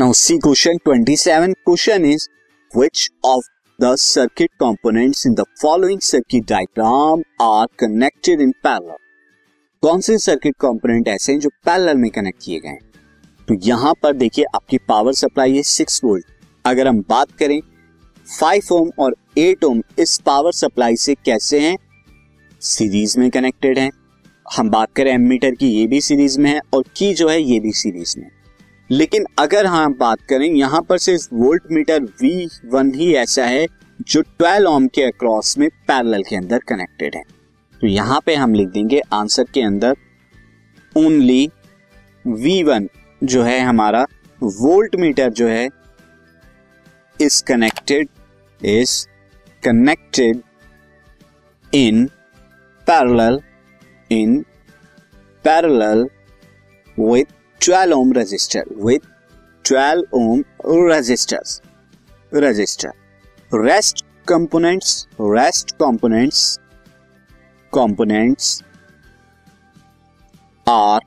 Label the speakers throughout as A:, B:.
A: Now, see question 27. Question is, which of the circuit components in the following circuit diagram are connected in parallel? कौन से circuit component ऐसे हैं जो parallel में connect किए गए हैं? तो यहाँ पर देखिए, आपकी पावर सप्लाई है सिक्स वोल्ट अगर हम बात करें फाइव ओम और एट ओम इस पावर सप्लाई से कैसे हैं? सीरीज़ में कनेक्टेड हैं. हम बात करें एमीटर की, ये भी सीरीज़ में है और की जो है, ये भी सीरीज़ में लेकिन अगर हम बात करें, यहाँ पर सिर्फ़ वोल्ट मीटर वी वन ही ऐसा है जो 12 ओम के अक्रॉस में पैरेलल के अंदर कनेक्टेड है। तो यहाँ पे हम लिख देंगे आंसर के अंदर ओनली वी वन जो है हमारा वोल्ट मीटर जो है is connected is connected in parallel in parallel with 12 ohm resistor with 12 ohm resistors resistor rest components rest components components are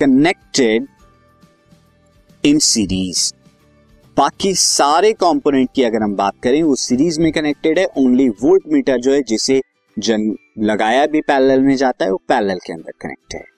A: connected in series बाकी सारे कंपोनेंट की अगर हम बात करें, वो सीरीज़ में कनेक्टेड है ओनली वोल्ट मीटर जो है, जिसे जन लगाया भी पैरेलल में जाता है, वो पैरेलल के अंदर कनेक्ट है।